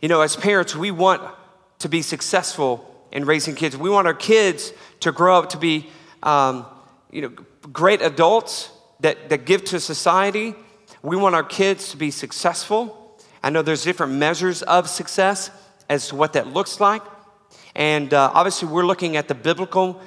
You know, as parents, we want to be successful in raising kids. We want our kids to grow up to be, um, you know, great adults that, that give to society. We want our kids to be successful. I know there's different measures of success as to what that looks like. And uh, obviously, we're looking at the biblical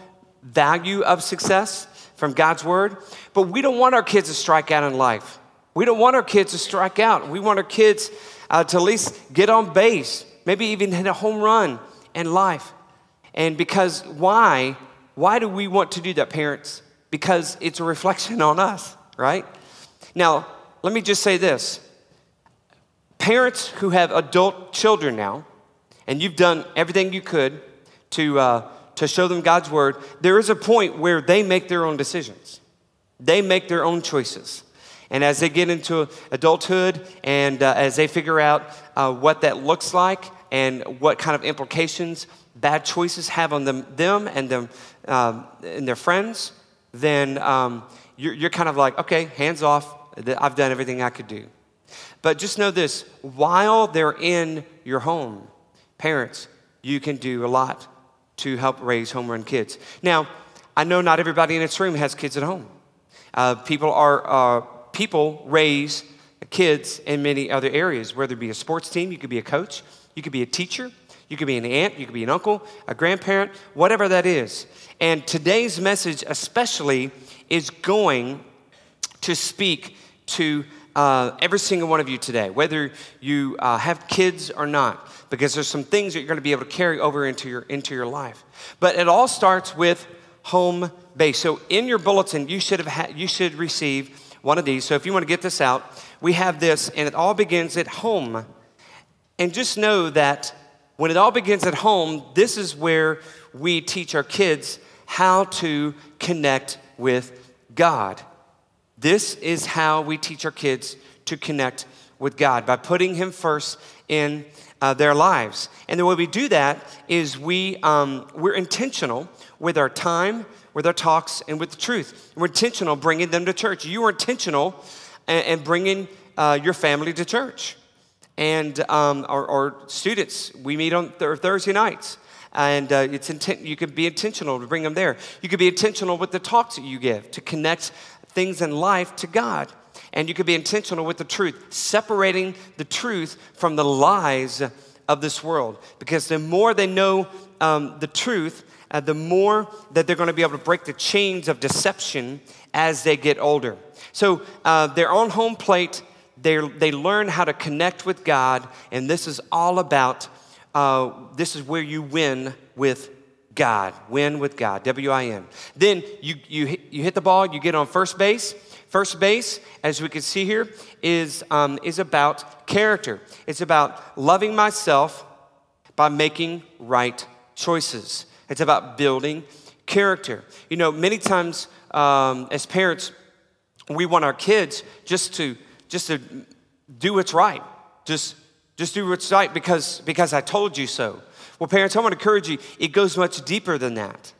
value of success from God's word. But we don't want our kids to strike out in life. We don't want our kids to strike out. We want our kids uh, to at least get on base, maybe even hit a home run in life. And because why? Why do we want to do that, parents? Because it's a reflection on us, right? Now, let me just say this parents who have adult children now, and you've done everything you could to, uh, to show them God's word, there is a point where they make their own decisions. They make their own choices. And as they get into adulthood and uh, as they figure out uh, what that looks like and what kind of implications bad choices have on them, them and, them, um, and their friends, then um, you're, you're kind of like, okay, hands off. I've done everything I could do. But just know this while they're in your home, parents, you can do a lot to help raise home run kids. Now, I know not everybody in this room has kids at home. Uh, people are uh, people raise kids in many other areas, whether it be a sports team, you could be a coach, you could be a teacher, you could be an aunt, you could be an uncle, a grandparent, whatever that is. And today's message, especially, is going to speak to uh, every single one of you today, whether you uh, have kids or not, because there's some things that you're going to be able to carry over into your, into your life. But it all starts with home base. So in your bulletin, you should have ha- you should receive one of these. So if you want to get this out, we have this, and it all begins at home. And just know that when it all begins at home, this is where we teach our kids how to connect with God. This is how we teach our kids to connect with God by putting Him first in uh, their lives. And the way we do that is we, um, we're intentional with our time, with our talks, and with the truth. We're intentional bringing them to church. You are intentional and, bringing uh, your family to church. And um, our, our, students, we meet on th- Thursday nights. And uh, it's intent, you can be intentional to bring them there. You can be intentional with the talks that you give to connect things in life to God. And you can be intentional with the truth, separating the truth from the lies of this world. Because the more they know um, the truth, uh, the more that they're going to be able to break the chains of deception as they get older. So uh, they're on home plate, they they learn how to connect with God, and this is all about uh, this is where you win with God. Win with God, W I N. Then you, you, you hit the ball, you get on first base. First base, as we can see here, is, um, is about character. It's about loving myself by making right choices. It's about building character. You know, many times um, as parents, we want our kids just to just to do what's right. Just just do what's right because because I told you so. Well, parents, I want to encourage you. It goes much deeper than that.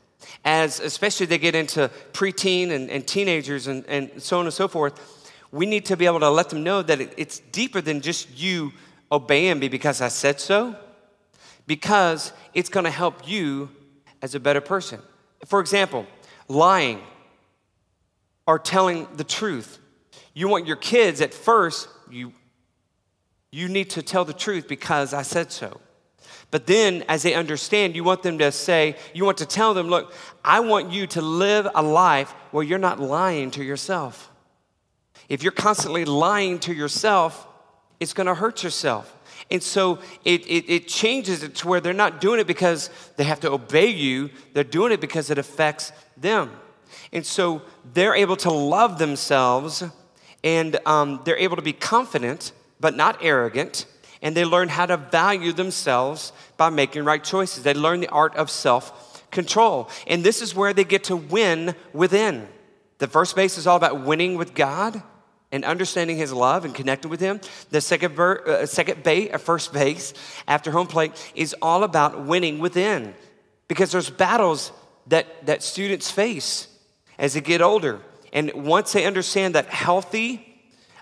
As especially they get into preteen and, and teenagers and, and so on and so forth, we need to be able to let them know that it, it's deeper than just you obeying me because I said so, because it's going to help you as a better person. For example, lying or telling the truth. You want your kids at first, you, you need to tell the truth because I said so. But then, as they understand, you want them to say, you want to tell them, look, I want you to live a life where you're not lying to yourself. If you're constantly lying to yourself, it's to hurt yourself. And so it, it, it, changes it to where they're not doing it because they have to obey you, they're doing it because it affects them. And so they're able to love themselves and um, they're able to be confident but not arrogant. And they learn how to value themselves by making right choices. They learn the art of self control. And this is where they get to win within. The first base is all about winning with God and understanding his love and connecting with him. The second, ver- uh, second base, uh, first base after home plate is all about winning within because there's battles that, that students face as they get older. And once they understand that healthy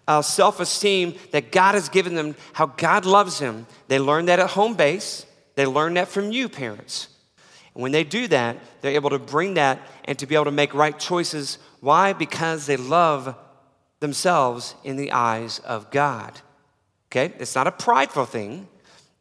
uh, self esteem that God has given them, how God loves them. They learn that at home base, they learn that from you, parents. And when they do that, they're able to bring that and to be able to make right choices. Why? Because they love themselves in the eyes of God. Okay? It's not a prideful thing.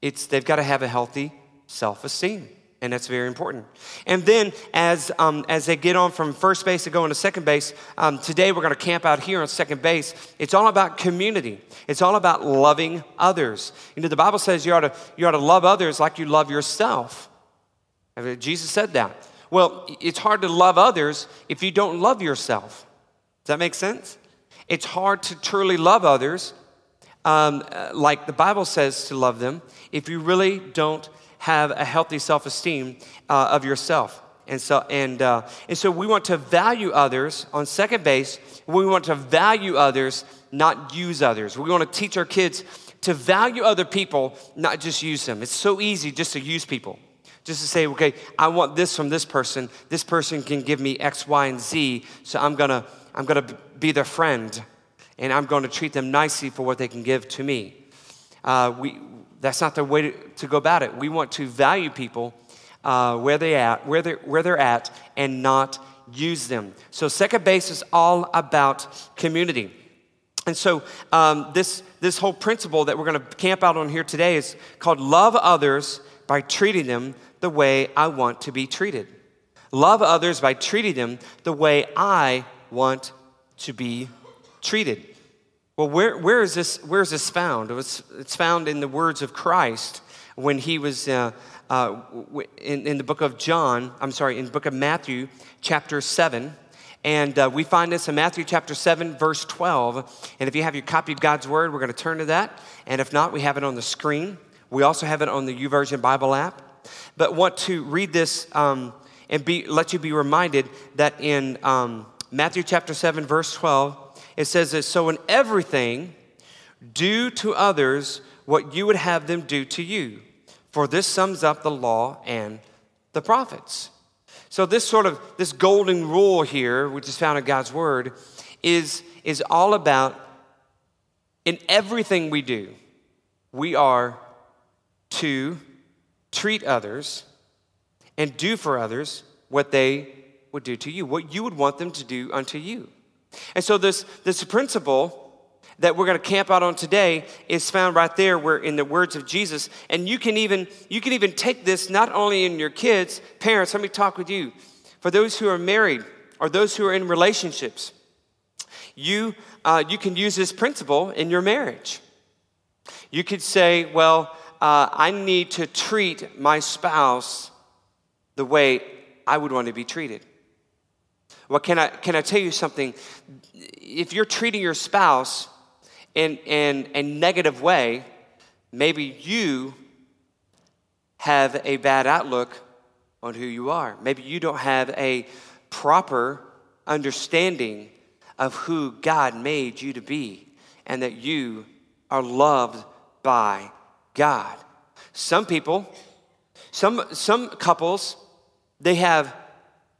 It's they've got to have a healthy self-esteem. And that's very important. And then, as, um, as they get on from first base to go into second base, um, today we're going to camp out here on second base. It's all about community. It's all about loving others. You know, the Bible says you ought to, you ought to love others like you love yourself. I mean, Jesus said that. Well, it's hard to love others if you don't love yourself. Does that make sense? It's hard to truly love others um, uh, like the Bible says to love them if you really don't have a healthy self esteem uh, of yourself. And so, and, uh, and so we want to value others on second base. We want to value others, not use others. We want to teach our kids to value other people, not just use them. It's so easy just to use people. Just to say, okay, I want this from this person. This person can give me X, Y, and Z, so I'm gonna, I'm gonna be their friend, and I'm gonna treat them nicely for what they can give to me. Uh, we, that's not the way to, to, go about it. We want to value people uh, where they at, where they're, where they're at, and not use them. So second base is all about community. And so um, this, this whole principle that we're going to camp out on here today is called love others by treating them the way I want to be treated. Love others by treating them the way I want to be treated. Well, where, where, is, this, where is this found? It's, it's found in the words of Christ when he was uh, uh, in, in the book of John, I'm sorry, in the book of Matthew, chapter 7. And uh, we find this in Matthew chapter 7, verse 12. And if you have your copy of God's word, we're going to turn to that. And if not, we have it on the screen. We also have it on the YouVersion Bible app but want to read this um, and be, let you be reminded that in um, Matthew chapter 7, verse 12, it says this So in everything, do to others what you would have them do to you, for this sums up the law and the prophets. So this sort of this golden rule here, which is found in God's word, is, is all about in everything we do, we are to treat others and do for others what they would do to you, what you would want them to do unto you. And so this, this principle that we're going to camp out on today is found right there where in the words of Jesus. And you can even you can even take this not only in your kids, parents, let me talk with you. For those who are married or those who are in relationships, you uh, you can use this principle in your marriage. You could say, well, uh, I need to treat my spouse the way I would want to be treated. Well, can I, can I tell you something? If you're treating your spouse in, in a negative way, maybe you have a bad outlook on who you are. Maybe you don't have a proper understanding of who God made you to be and that you are loved by God. Some people, some, some couples, they have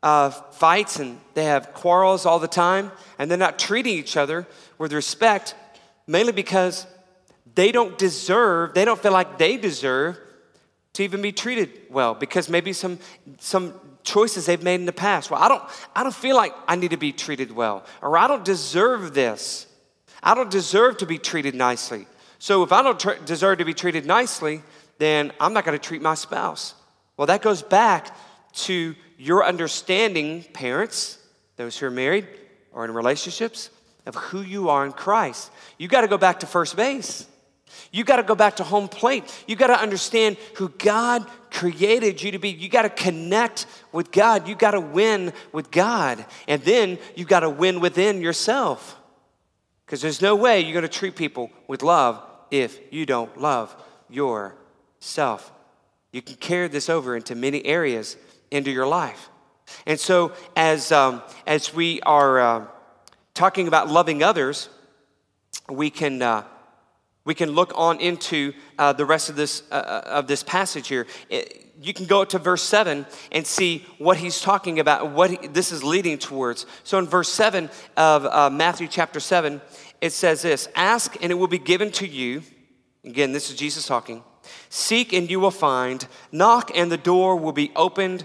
uh, fights and they have quarrels all the time, and they're not treating each other with respect, mainly because they don't deserve, they don't feel like they deserve to even be treated well because maybe some some choices they've made in the past. Well, I don't I don't feel like I need to be treated well or I don't deserve this. I don't deserve to be treated nicely. So if I don't tr- deserve to be treated nicely, then I'm not going to treat my spouse. Well, that goes back to your understanding, parents, those who are married or in relationships, of who you are in Christ. You got to go back to first base. You got to go back to home plate. You got to understand who God created you to be. You got to connect with God. You got to win with God. And then you got to win within yourself. Because there's no way you're going to treat people with love if you don't love yourself. You can carry this over into many areas into your life. And so, as, um, as we are uh, talking about loving others, we can, uh, we can look on into uh, the rest of this, uh, uh, of this passage here. You can go to verse 7 and see what he's talking about, what he, this is leading towards. So, in verse 7 of uh, Matthew chapter 7, it says this Ask and it will be given to you. Again, this is Jesus talking. Seek and you will find. Knock and the door will be opened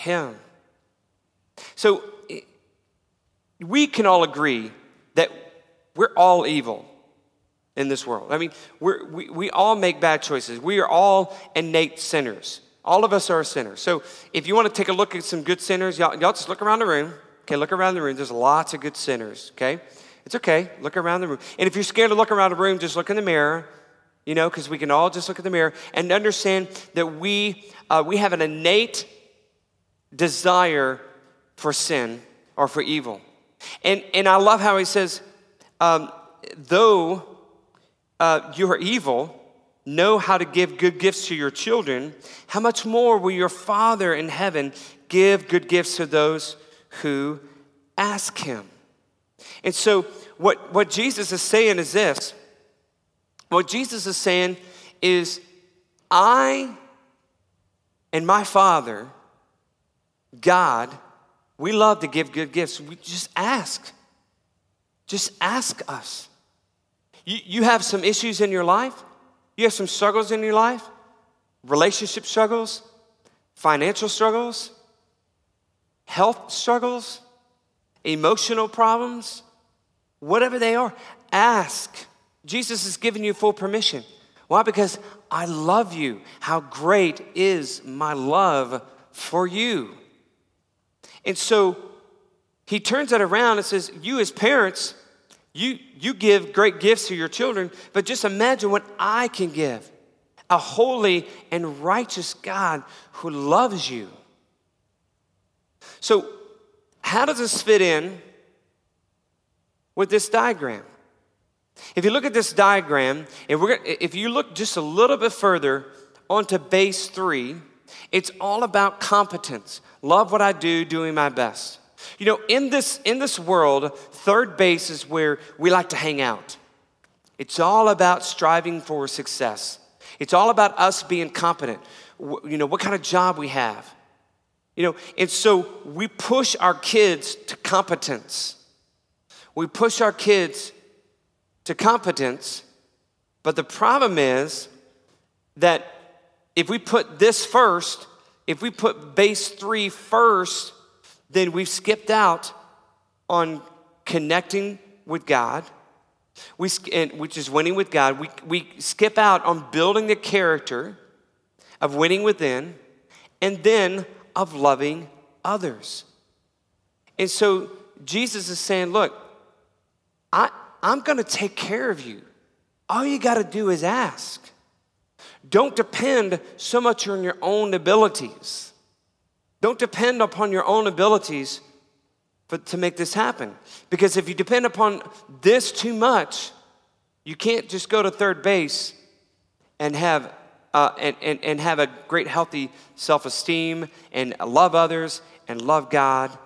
him? So, we can all agree that we're all evil in this world. I mean, we we, all make bad choices. We are all innate sinners. All of us are sinners. So, if you want to take a look at some good sinners, y'all, y'all just look around the room. Okay, look around the room. There's lots of good sinners, okay? It's okay. Look around the room. And if you're scared to look around the room, just look in the mirror, you know, because we can all just look at the mirror and understand that we, uh, we have an innate desire for sin or for evil. And, and I love how he says, um, though uh, you are evil, know how to give good gifts to your children, how much more will your Father in heaven give good gifts to those who ask him? And so, what, what Jesus is saying is this what Jesus is saying is, I and my Father, God, we love to give good gifts. We just ask. Just ask us. You, you have some issues in your life, you have some struggles in your life, relationship struggles, financial struggles, health struggles, emotional problems, whatever they are, ask. Jesus has given you full permission. Why? Because I love you. How great is my love for you? And so he turns that around and says, You, as parents, you, you give great gifts to your children, but just imagine what I can give a holy and righteous God who loves you. So, how does this fit in with this diagram? If you look at this diagram, if, we're, if you look just a little bit further onto base three, it's all about competence. Love what I do, doing my best. You know, in this, in this world, third base is where we like to hang out. It's all about striving for success. It's all about us being competent. You know, what kind of job we have. You know, and so we push our kids to competence. We push our kids to competence, but the problem is that if we put this first, if we put base three first, then we've skipped out on connecting with God, we, which is winning with God. We, we skip out on building the character of winning within and then of loving others. And so Jesus is saying, Look, I, I'm going to take care of you. All you got to do is ask. Don't depend so much on your own abilities. Don't depend upon your own abilities for, to make this happen. Because if you depend upon this too much, you can't just go to third base and have, uh, and, and, and have a great, healthy self esteem and love others and love God.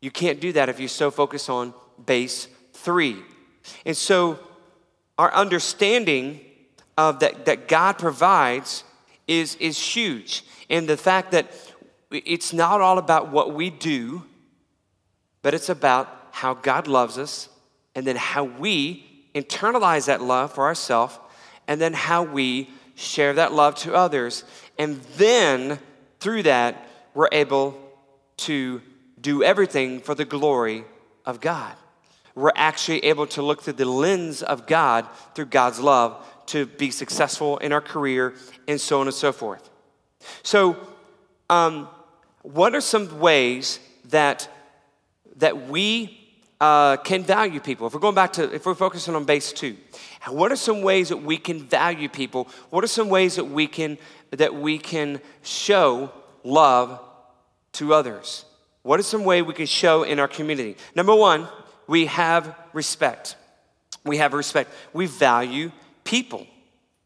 You can't do that if you're so focus on base three. And so, our understanding of that, that God provides is, is huge. And the fact that it's not all about what we do, but it's about how God loves us and then how we internalize that love for ourselves and then how we share that love to others. And then through that, we're able to do everything for the glory of God we're actually able to look through the lens of God, through God's love, to be successful in our career and so on and so forth. So, um, what are some ways that, that we uh, can value people? If we're going back to, if we're focusing on base two, what are some ways that we can value people? What are some ways that we can, that we can show love to others? What is some way we can show in our community? Number one, we have respect. we have respect. We value people.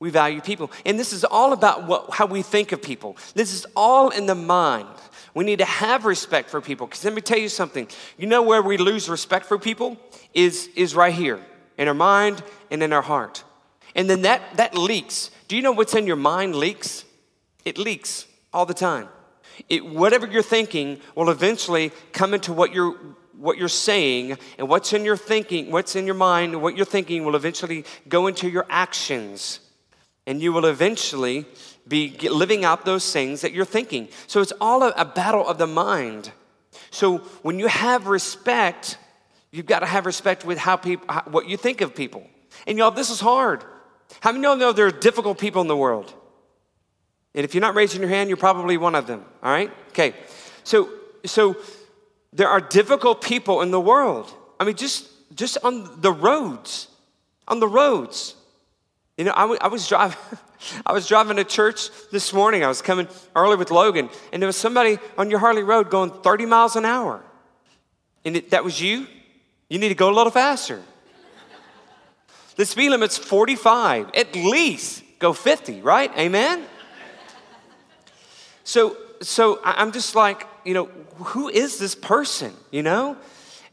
We value people. And this is all about what, how we think of people. This is all in the mind. We need to have respect for people. Because let me tell you something. You know where we lose respect for people? Is, is right here in our mind and in our heart. And then that, that leaks. Do you know what's in your mind leaks? It leaks all the time. It, whatever you're thinking will eventually come into what you're what you're saying and what's in your thinking, what's in your mind, what you're thinking will eventually go into your actions. And you will eventually be living out those things that you're thinking. So it's all a, battle of the mind. So when you have respect, you've got to have respect with how people, what you think of people. And y'all, this is hard. How many of you know there are difficult people in the world? And if you're not raising your hand, you're probably one of them. All right? Okay. So, so there are difficult people in the world. I mean, just just on the roads, on the roads. You know, I, w- I was driving. I was driving to church this morning. I was coming early with Logan, and there was somebody on your Harley Road going 30 miles an hour. And it, that was you? You need to go a little faster. The speed limit's 45. At least go 50, right? Amen? So, so I'm just like, you know, who is this person, you know?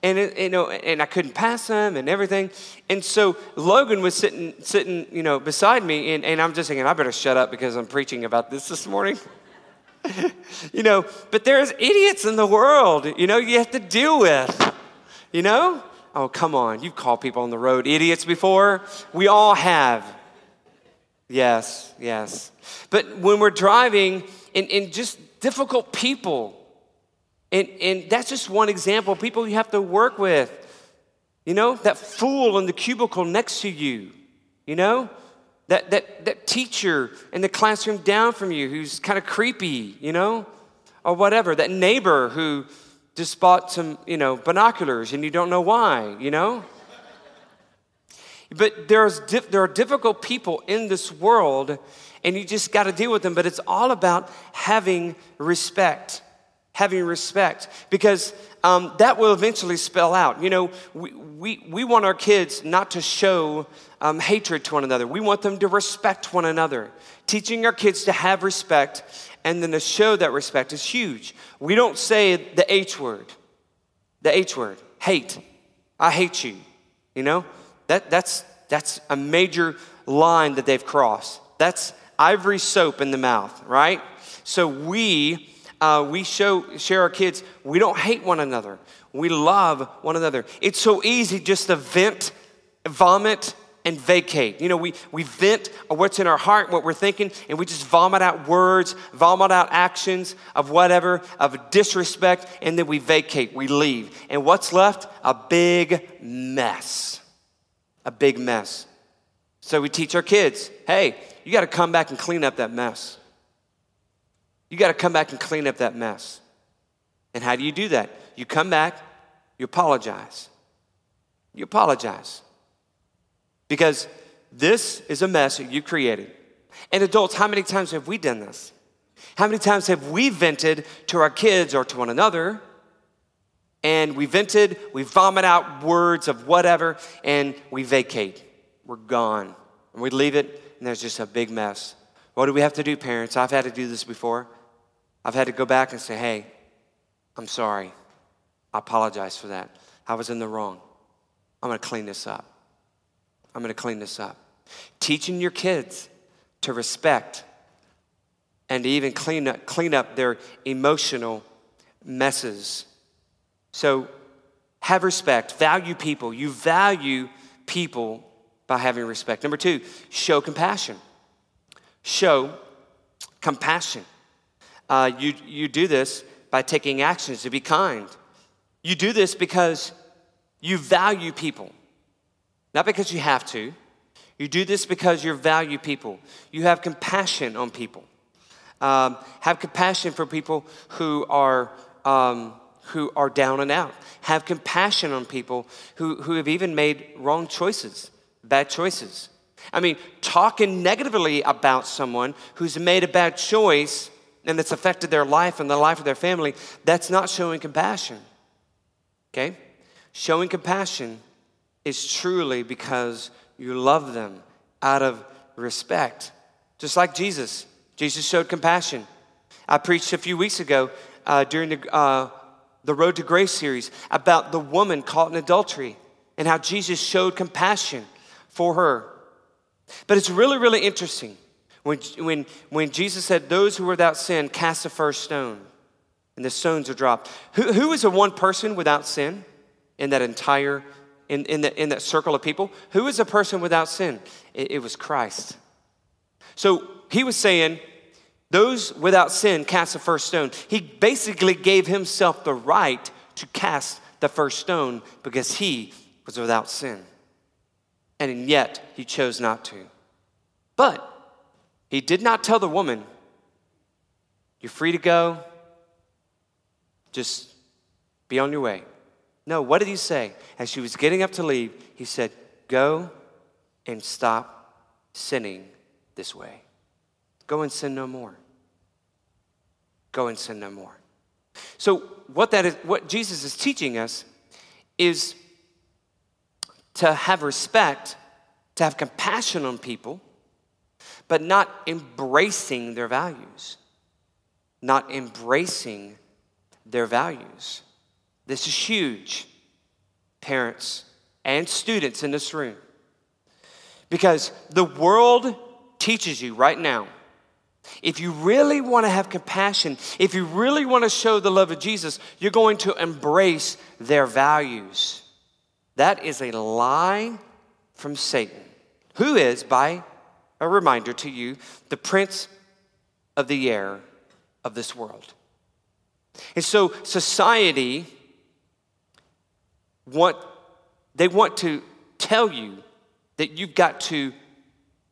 And, you know, and I couldn't pass him and everything. And so Logan was sitting, sitting you know, beside me, and, and I'm just thinking, I better shut up because I'm preaching about this this morning. you know, but there's idiots in the world, you know, you have to deal with, you know? Oh, come on. You've called people on the road idiots before. We all have. Yes, yes. But when we're driving and, and just difficult people, and, and that's just one example people you have to work with. You know, that fool in the cubicle next to you, you know? That, that, that teacher in the classroom down from you who's kind of creepy, you know? Or whatever. That neighbor who just bought some, you know, binoculars and you don't know why, you know? But there's there are difficult people in this world and you just got to deal with them. But it's all about having respect. Having respect. Because um, that will eventually spell out. You know, we, we, we want our kids not to show um, hatred to one another, we want them to respect one another. Teaching our kids to have respect and then to show that respect is huge. We don't say the H word, the H word, hate. I hate you. You know, that, that's, that's a major line that they've crossed. That's ivory soap in the mouth, right? So we, uh, we show, share our kids, we don't hate one another. We love one another. It's so easy just to vent, vomit, and vacate. You know, we, we vent what's in our heart, what we're thinking, and we just vomit out words, vomit out actions of whatever, of disrespect, and then we vacate, we leave. And what's left? A big mess. A big mess. So we teach our kids hey, you got to come back and clean up that mess. You got to come back and clean up that mess. And how do you do that? You come back, you apologize. You apologize. Because this is a mess that you created. And adults, how many times have we done this? How many times have we vented to our kids or to one another? And we vented, we vomit out words of whatever, and we vacate. We're gone. And we leave it, and there's just a big mess. What do we have to do, parents? I've had to do this before. I've had to go back and say, hey, I'm sorry. I apologize for that. I was in the wrong. I'm going to clean this up. I'm going to clean this up. Teaching your kids to respect and to even clean up, clean up their emotional messes. So have respect, value people. You value people by having respect. Number two, show compassion. Show compassion. Uh, you, you do this by taking actions to be kind. You do this because you value people. Not because you have to. You do this because you value people. You have compassion on people. Um, have compassion for people who are, um, who are down and out. Have compassion on people who, who have even made wrong choices, bad choices. I mean, talking negatively about someone who's made a bad choice and that's affected their life and the life of their family, that's not showing compassion. Okay? Showing compassion is truly because you love them out of respect. Just like Jesus. Jesus showed compassion. I preached a few weeks ago uh, during the, uh, the Road to Grace series about the woman caught in adultery and how Jesus showed compassion for her. But it's really, really interesting when, when, when Jesus said, Those who are without sin cast the first stone, and the stones are dropped. Who, who is the one person without sin in that entire, in, in, the, in that circle of people? Who is a person without sin? It, it was Christ. So he was saying, Those without sin cast the first stone. He basically gave himself the right to cast the first stone because he was without sin. And yet he chose not to. But he did not tell the woman, You're free to go, just be on your way. No, what did he say? As she was getting up to leave, he said, Go and stop sinning this way. Go and sin no more. Go and sin no more. So, what, that is, what Jesus is teaching us is to have respect, to have compassion on people, but not embracing their values, not embracing their values. This is huge, parents and students in this room. Because the world teaches you right now if you really want to have compassion, if you really want to show the love of Jesus, you're going to embrace their values. That is a lie from Satan, who is, by a reminder to you, the prince of the air of this world. And so society want they want to tell you that you've got to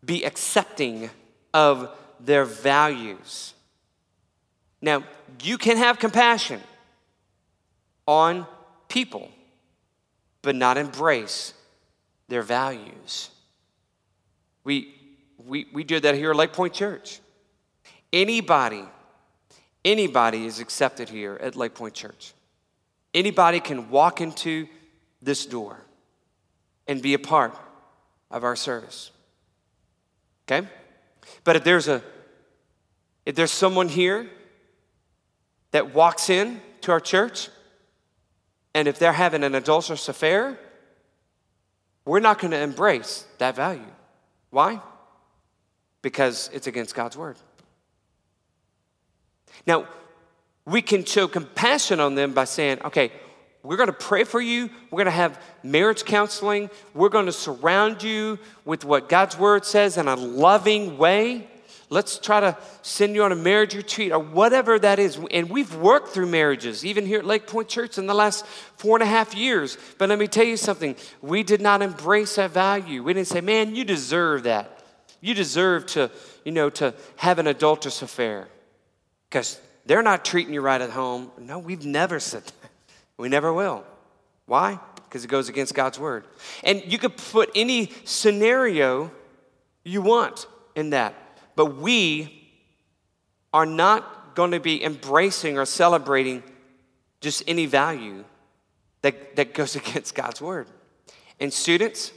be accepting of their values. Now, you can have compassion on people but not embrace their values. We, we, we do that here at Lake Point Church. Anybody, anybody is accepted here at Lake Point Church. Anybody can walk into this door and be a part of our service. Okay? But if there's a if there's someone here that walks in to our church and if they're having an adulterous affair, we're not going to embrace that value. Why? Because it's against God's word. Now, we can show compassion on them by saying, okay, we're going to pray for you. We're going to have marriage counseling. We're going to surround you with what God's word says in a loving way. Let's try to send you on a marriage retreat or whatever that is. And we've worked through marriages, even here at Lake Point Church in the last four and a half years. But let me tell you something we did not embrace that value. We didn't say, man, you deserve that. You deserve to, you know, to have an adulterous affair because they're not treating you right at home. No, we've never said that. We never will. Why? Because it goes against God's word. And you could put any scenario you want in that. But we are not going to be embracing or celebrating just any value that, that goes against God's word. And students,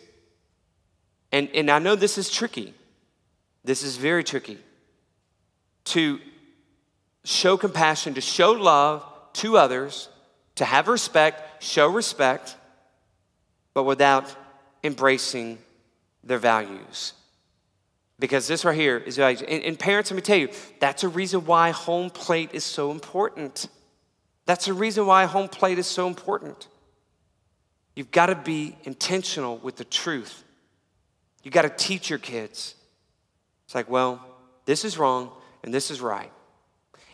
and, and I know this is tricky, this is very tricky, to show compassion, to show love to others, to have respect, show respect, but without embracing their values. Because this right here is values. And, and parents, let me tell you, that's a reason why home plate is so important. That's a reason why home plate is so important. You've got to be intentional with the truth. You've got to teach your kids. It's like, well, this is wrong and this is right.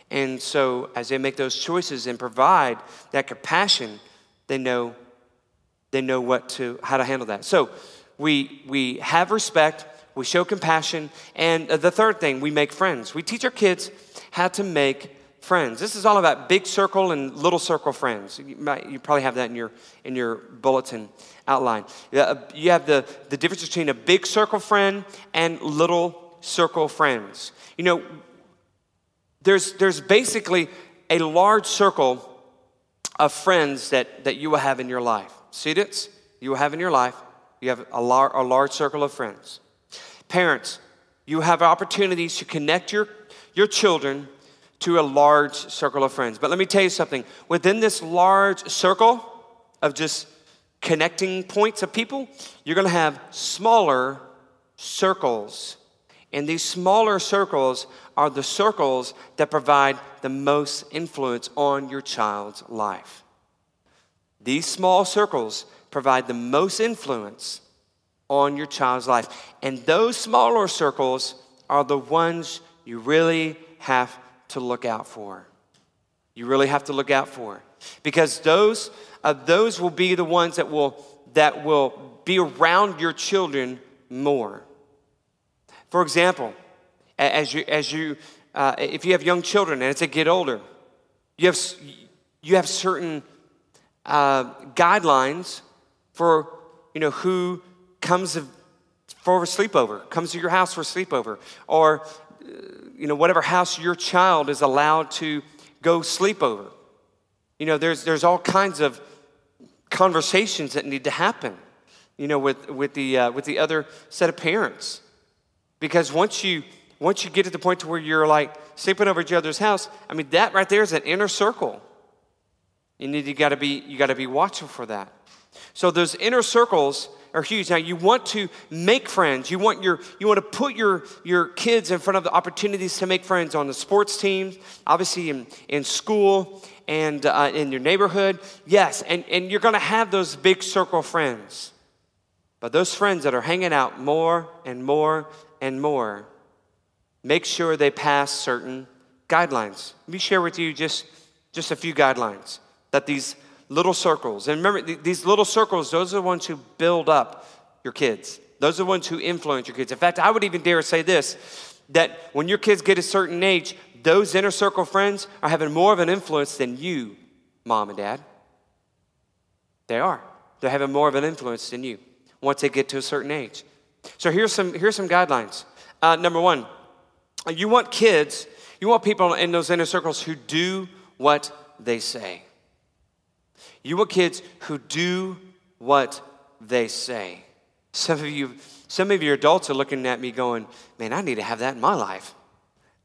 And so, as they make those choices and provide that compassion, they know they know what to how to handle that. So, we we have respect we show compassion, and the third thing, we make friends. We teach our kids how to make friends. This is all about big circle and little circle friends. You, might, you probably have that in your, in your bulletin outline. Uh, you have the, the difference between a big circle friend and little circle friends. You know, there's, there's basically a large circle of friends that, that you will have in your life. Students, you will have in your life You have a, lar- a large circle of friends. Parents, you have opportunities to connect your, your children to a large circle of friends. But let me tell you something within this large circle of just connecting points of people, you're gonna have smaller circles. And these smaller circles are the circles that provide the most influence on your child's life. These small circles provide the most influence on your child's life. And those smaller circles are the ones you really have to look out for. You really have to look out for. Because those, uh, those will be the ones that will, that will be around your children more. For example, as you, as you uh, if you have young children and as they get older, you have, you have certain uh, guidelines for you know who comes for a sleepover, comes to your house for a sleepover, or uh, you know whatever house your child is allowed to go sleepover. You know, there's there's all kinds of conversations that need to happen. You know, with with the uh, with the other set of parents, because once you once you get to the point to where you're like sleeping over each other's house, I mean that right there is an inner circle. You need you got to be you got to be watchful for that. So those inner circles are huge. Now you want to make friends. You want your you want to put your your kids in front of the opportunities to make friends on the sports teams, obviously in in school and uh, in your neighborhood. Yes, and and you're to have those big circle friends. But those friends that are hanging out more and more and more, make sure they pass certain guidelines. Let me share with you just just a few guidelines that these little circles, and remember, these little circles, those are the ones who build up your kids. Those are the ones who influence your kids. In fact, I would even dare say this that when your kids get a certain age, those inner circle friends are having more of an influence than you, mom and dad. They are. They're having more of an influence than you once they get to a certain age. So here's some, here's some guidelines. Uh, number one, you want kids, you want people in those inner circles who do what they say. You want kids who do what they say. Some of you, some of your adults are looking at me going, man, I need to have that in my life.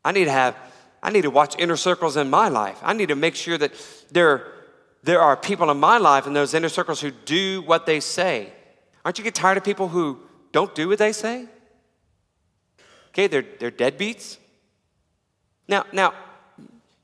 I need to have, I need to watch inner circles in my life. I need to make sure that there, there are people in my life in those inner circles who do what they say. Aren't you get tired of people who don't do what they say? Okay, they're, they're deadbeats. Now, now,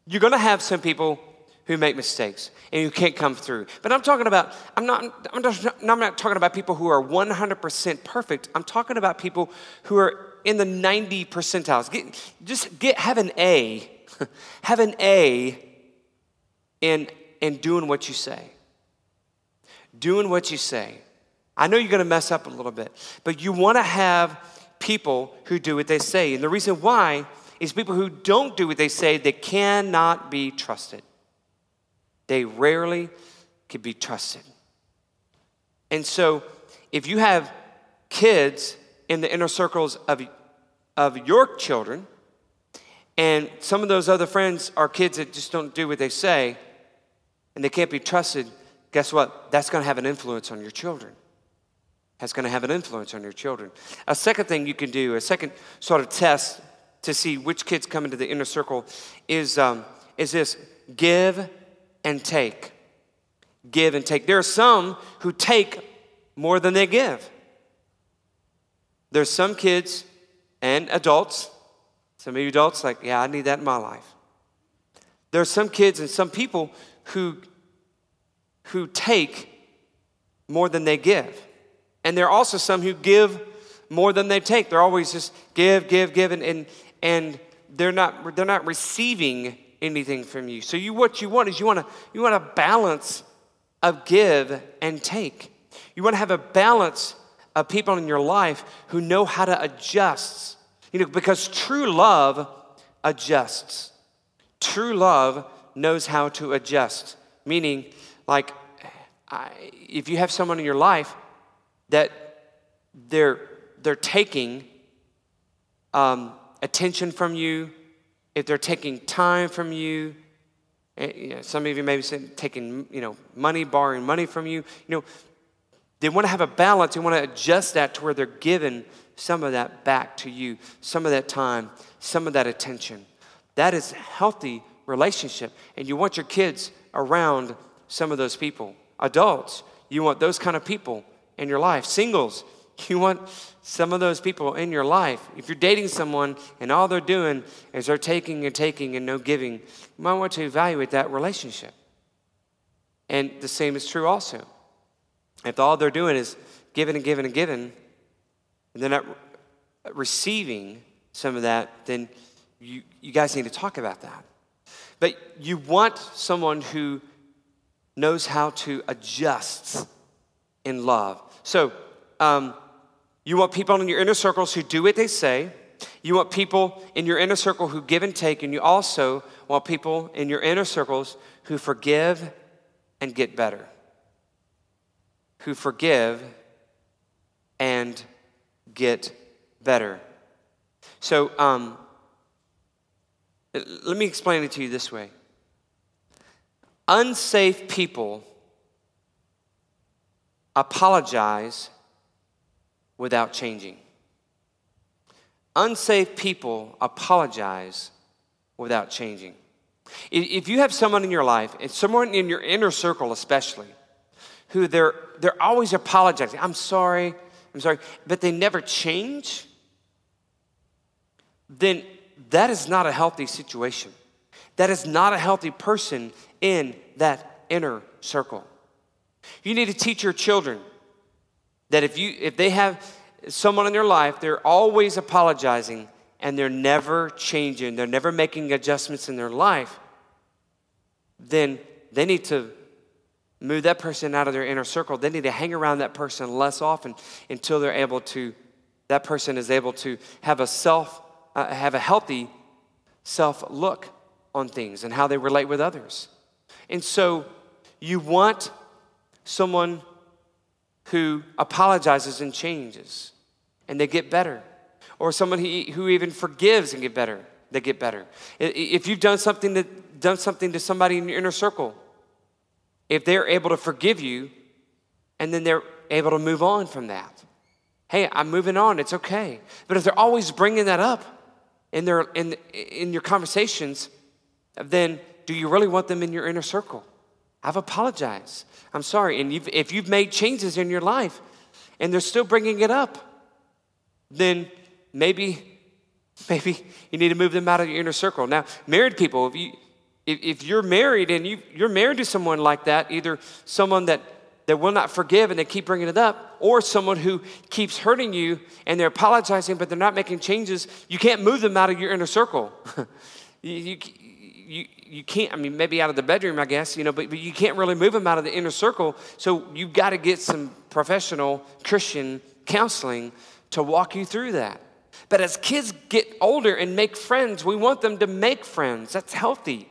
you're gonna have some people who make mistakes and who can't come through. But I'm talking about, I'm not, I'm, just, I'm not talking about people who are 100% perfect. I'm talking about people who are in the 90 percentiles. Get, just get, have an A, have an A in, in doing what you say. Doing what you say. I know you're going to mess up a little bit, but you want to have people who do what they say. And the reason why is people who don't do what they say, they cannot be trusted. They rarely can be trusted. And so, if you have kids in the inner circles of, of your children, and some of those other friends are kids that just don't do what they say, and they can't be trusted, guess what? That's going to have an influence on your children. That's going to have an influence on your children. A second thing you can do, a second sort of test to see which kids come into the inner circle, is, um, is this give and take. Give and take. There are some who take more than they give. There's some kids and adults, some of you adults, like, yeah, I need that in my life. There are some kids and some people who, who take more than they give. And there are also some who give more than they take. They're always just give, give, give, and, and, and they're, not, they're not receiving anything from you. So you what you want is you want to you want a balance of give and take. You want to have a balance of people in your life who know how to adjust. You know, because true love adjusts. True love knows how to adjust. Meaning, like, I, if you have someone in your life that they're they're taking um, attention from you, if they're taking time from you, eh, you know, some of you maybe saying taking you know money, borrowing money from you. You know, They want to have a balance. They want to adjust that to where they're giving some of that back to you, some of that time, some of that attention. That is healthy relationship. And you want your kids around some of those people. Adults, you want those kind of people in your life. Singles, you want some of those people in your life. If you're dating someone and all they're doing is they're taking and taking and no giving, you might want to evaluate that relationship. And the same is true also. If all they're doing is giving and giving and giving, and they're not receiving some of that, then you, you guys need to talk about that. But you want someone who knows how to adjust in love. So, um, you want people in your inner circles who do what they say. You want people in your inner circle who give and take. And you also want people in your inner circles who forgive and get better. Who forgive and get better. So, um, let me explain it to you this way unsafe people apologize without changing. Unsafe people apologize without changing. If you have someone in your life, and someone in your inner circle especially, who they're, they're always apologizing, I'm sorry, I'm sorry, but they never change, then that is not a healthy situation. That is not a healthy person in that inner circle. You need to teach your children that if you if they have someone in their life, they're always apologizing and they're never changing, they're never making adjustments in their life, then they need to move that person out of their inner circle. They need to hang around that person less often until they're able to, that person is able to have a self, uh, have a healthy self look on things and how they relate with others. And so you want someone who apologizes and changes and they get better. Or someone who, even forgives and get better, they get better. If you've done something, to, done something to somebody in your inner circle, if they're able to forgive you and then they're able to move on from that, hey, I'm moving on, it's okay. But if they're always bringing that up in, their, in, in your conversations, then do you really want them in your inner circle? I've apologized. I'm sorry. And you've, if you've made changes in your life and they're still bringing it up, then maybe, maybe you need to move them out of your inner circle. Now, married people, if, you, if, if you're married and you, you're married to someone like that, either someone that, that will not forgive and they keep bringing it up, or someone who keeps hurting you and they're apologizing but they're not making changes, you can't move them out of your inner circle. you, you, you, you can't, I mean, maybe out of the bedroom, I guess, you know, but, but you can't really move them out of the inner circle. So you've got to get some professional Christian counseling to walk you through that. But as kids get older and make friends, we want them to make friends. That's healthy.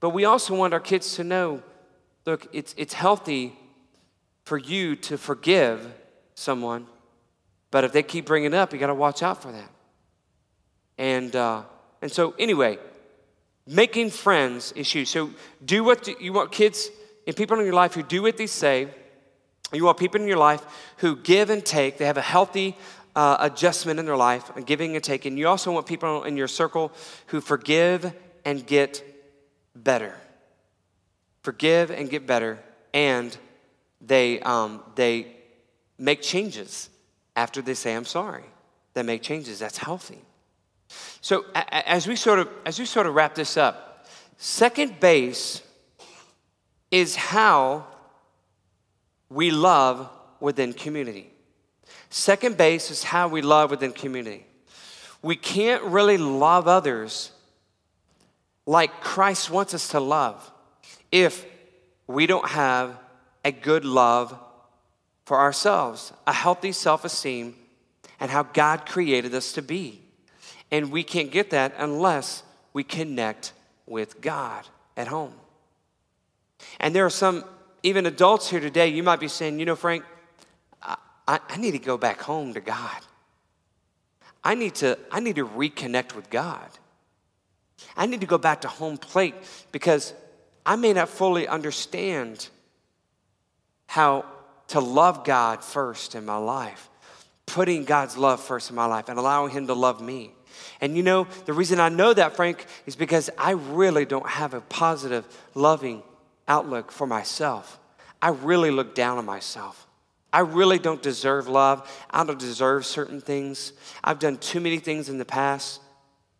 But we also want our kids to know look, it's, it's healthy for you to forgive someone, but if they keep bringing it up, you got to watch out for that. And, uh, and so, anyway, Making friends is huge. So do what you want kids and people in your life who do what they say. You want people in your life who give and take. They have a healthy uh, adjustment in their life, and giving and taking. You also want people in your circle who forgive and get better. Forgive and get better, and they, um, they make changes after they say, I'm sorry. They make changes. That's healthy. So as we sort of as we sort of wrap this up, second base is how we love within community. Second base is how we love within community. We can't really love others like Christ wants us to love if we don't have a good love for ourselves, a healthy self esteem, and how God created us to be. And we can't get that unless we connect with God at home. And there are some, even adults here today, you might be saying, you know, Frank, I, I, need to go back home to God. I need to, I need to reconnect with God. I need to go back to home plate because I may not fully understand how to love God first in my life, putting God's love first in my life and allowing Him to love me. And you know, the reason I know that, Frank, is because I really don't have a positive, loving outlook for myself. I really look down on myself. I really don't deserve love. I don't deserve certain things. I've done too many things in the past.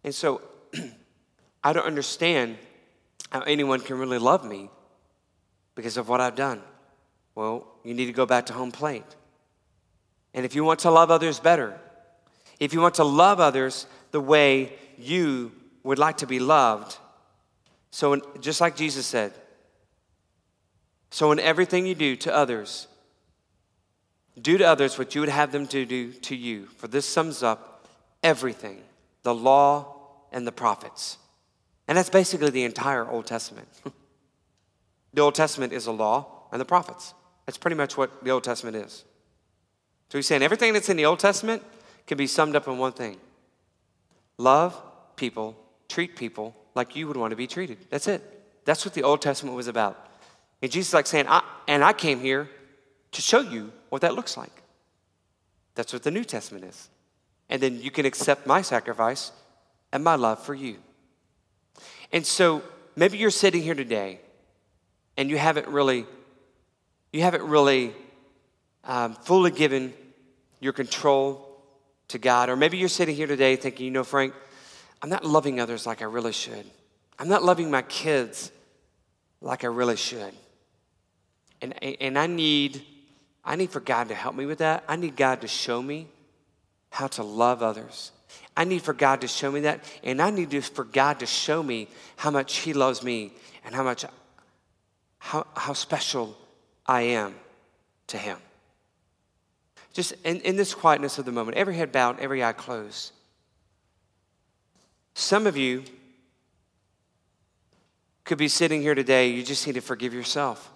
And so I don't understand how anyone can really love me because of what I've done. Well, you need to go back to home plate. And if you want to love others better, if you want to love others the way you would like to be loved, so in, just like Jesus said, so in everything you do to others, do to others what you would have them to do to you. For this sums up everything the law and the prophets. And that's basically the entire Old Testament. the Old Testament is the law and the prophets. That's pretty much what the Old Testament is. So he's saying everything that's in the Old Testament can be summed up in one thing love people, treat people like you would want to be treated. That's it. That's what the Old Testament was about. And Jesus like saying, I, and I came here to show you what that looks like. That's what the New Testament is. And then you can accept my sacrifice and my love for you. And so maybe you're sitting here today and you haven't really, you haven't really um, fully given your control to God. Or maybe you're sitting here today thinking, you know, Frank, I'm not loving others like I really should. I'm not loving my kids like I really should. And, and I need I need for God to help me with that. I need God to show me how to love others. I need for God to show me that. And I need to, for God to show me how much He loves me and how much, how, how special I am to Him. Just in, in this quietness of the moment, every head bowed, every eye closed. Some of you could be sitting here today, you just need to forgive yourself.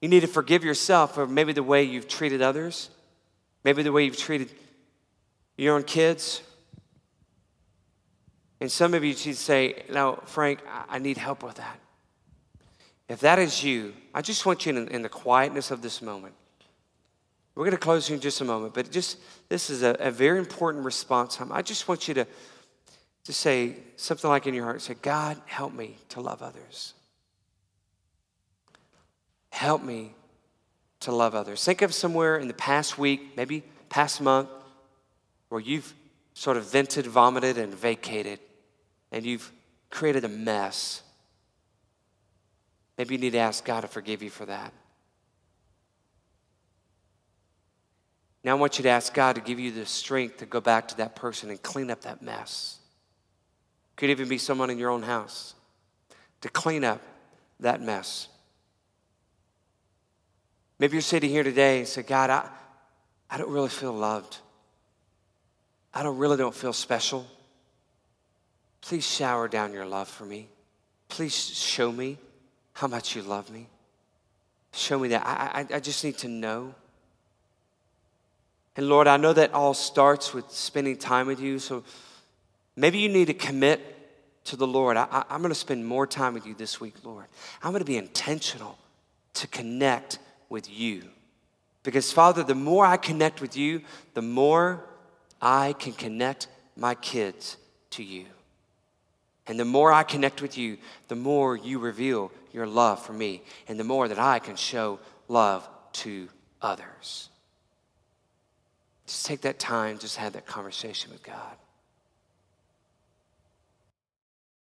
You need to forgive yourself for maybe the way you've treated others, maybe the way you've treated your own kids. And some of you should say, Now, Frank, I need help with that. If that is you, I just want you in, in the quietness of this moment we're going to close in just a moment, but just this is a, a very important response time. I just want you to, to say something like in your heart say, God, help me to love others. Help me to love others. Think of somewhere in the past week, maybe past month, where you've sort of vented, vomited, and vacated, and you've created a mess. Maybe you need to ask God to forgive you for that. Now I want you to ask God to give you the strength to go back to that person and clean up that mess. Could even be someone in your own house to clean up that mess. Maybe you're sitting here today and say, God, I, I don't really feel loved. I don't really don't feel special. Please shower down your love for me. Please show me how much you love me. Show me that. I, I, I just need to know. And Lord, I know that all starts with spending time with you. So maybe you need to commit to the Lord. I, am going to spend more time with you this week, Lord. I'm going to be intentional to connect with you. Because, Father, the more I connect with you, the more I can connect my kids to you. And the more I connect with you, the more you reveal your love for me, and the more that I can show love to others. Just take that time, just have that conversation with God.